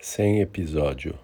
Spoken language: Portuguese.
sem episódio.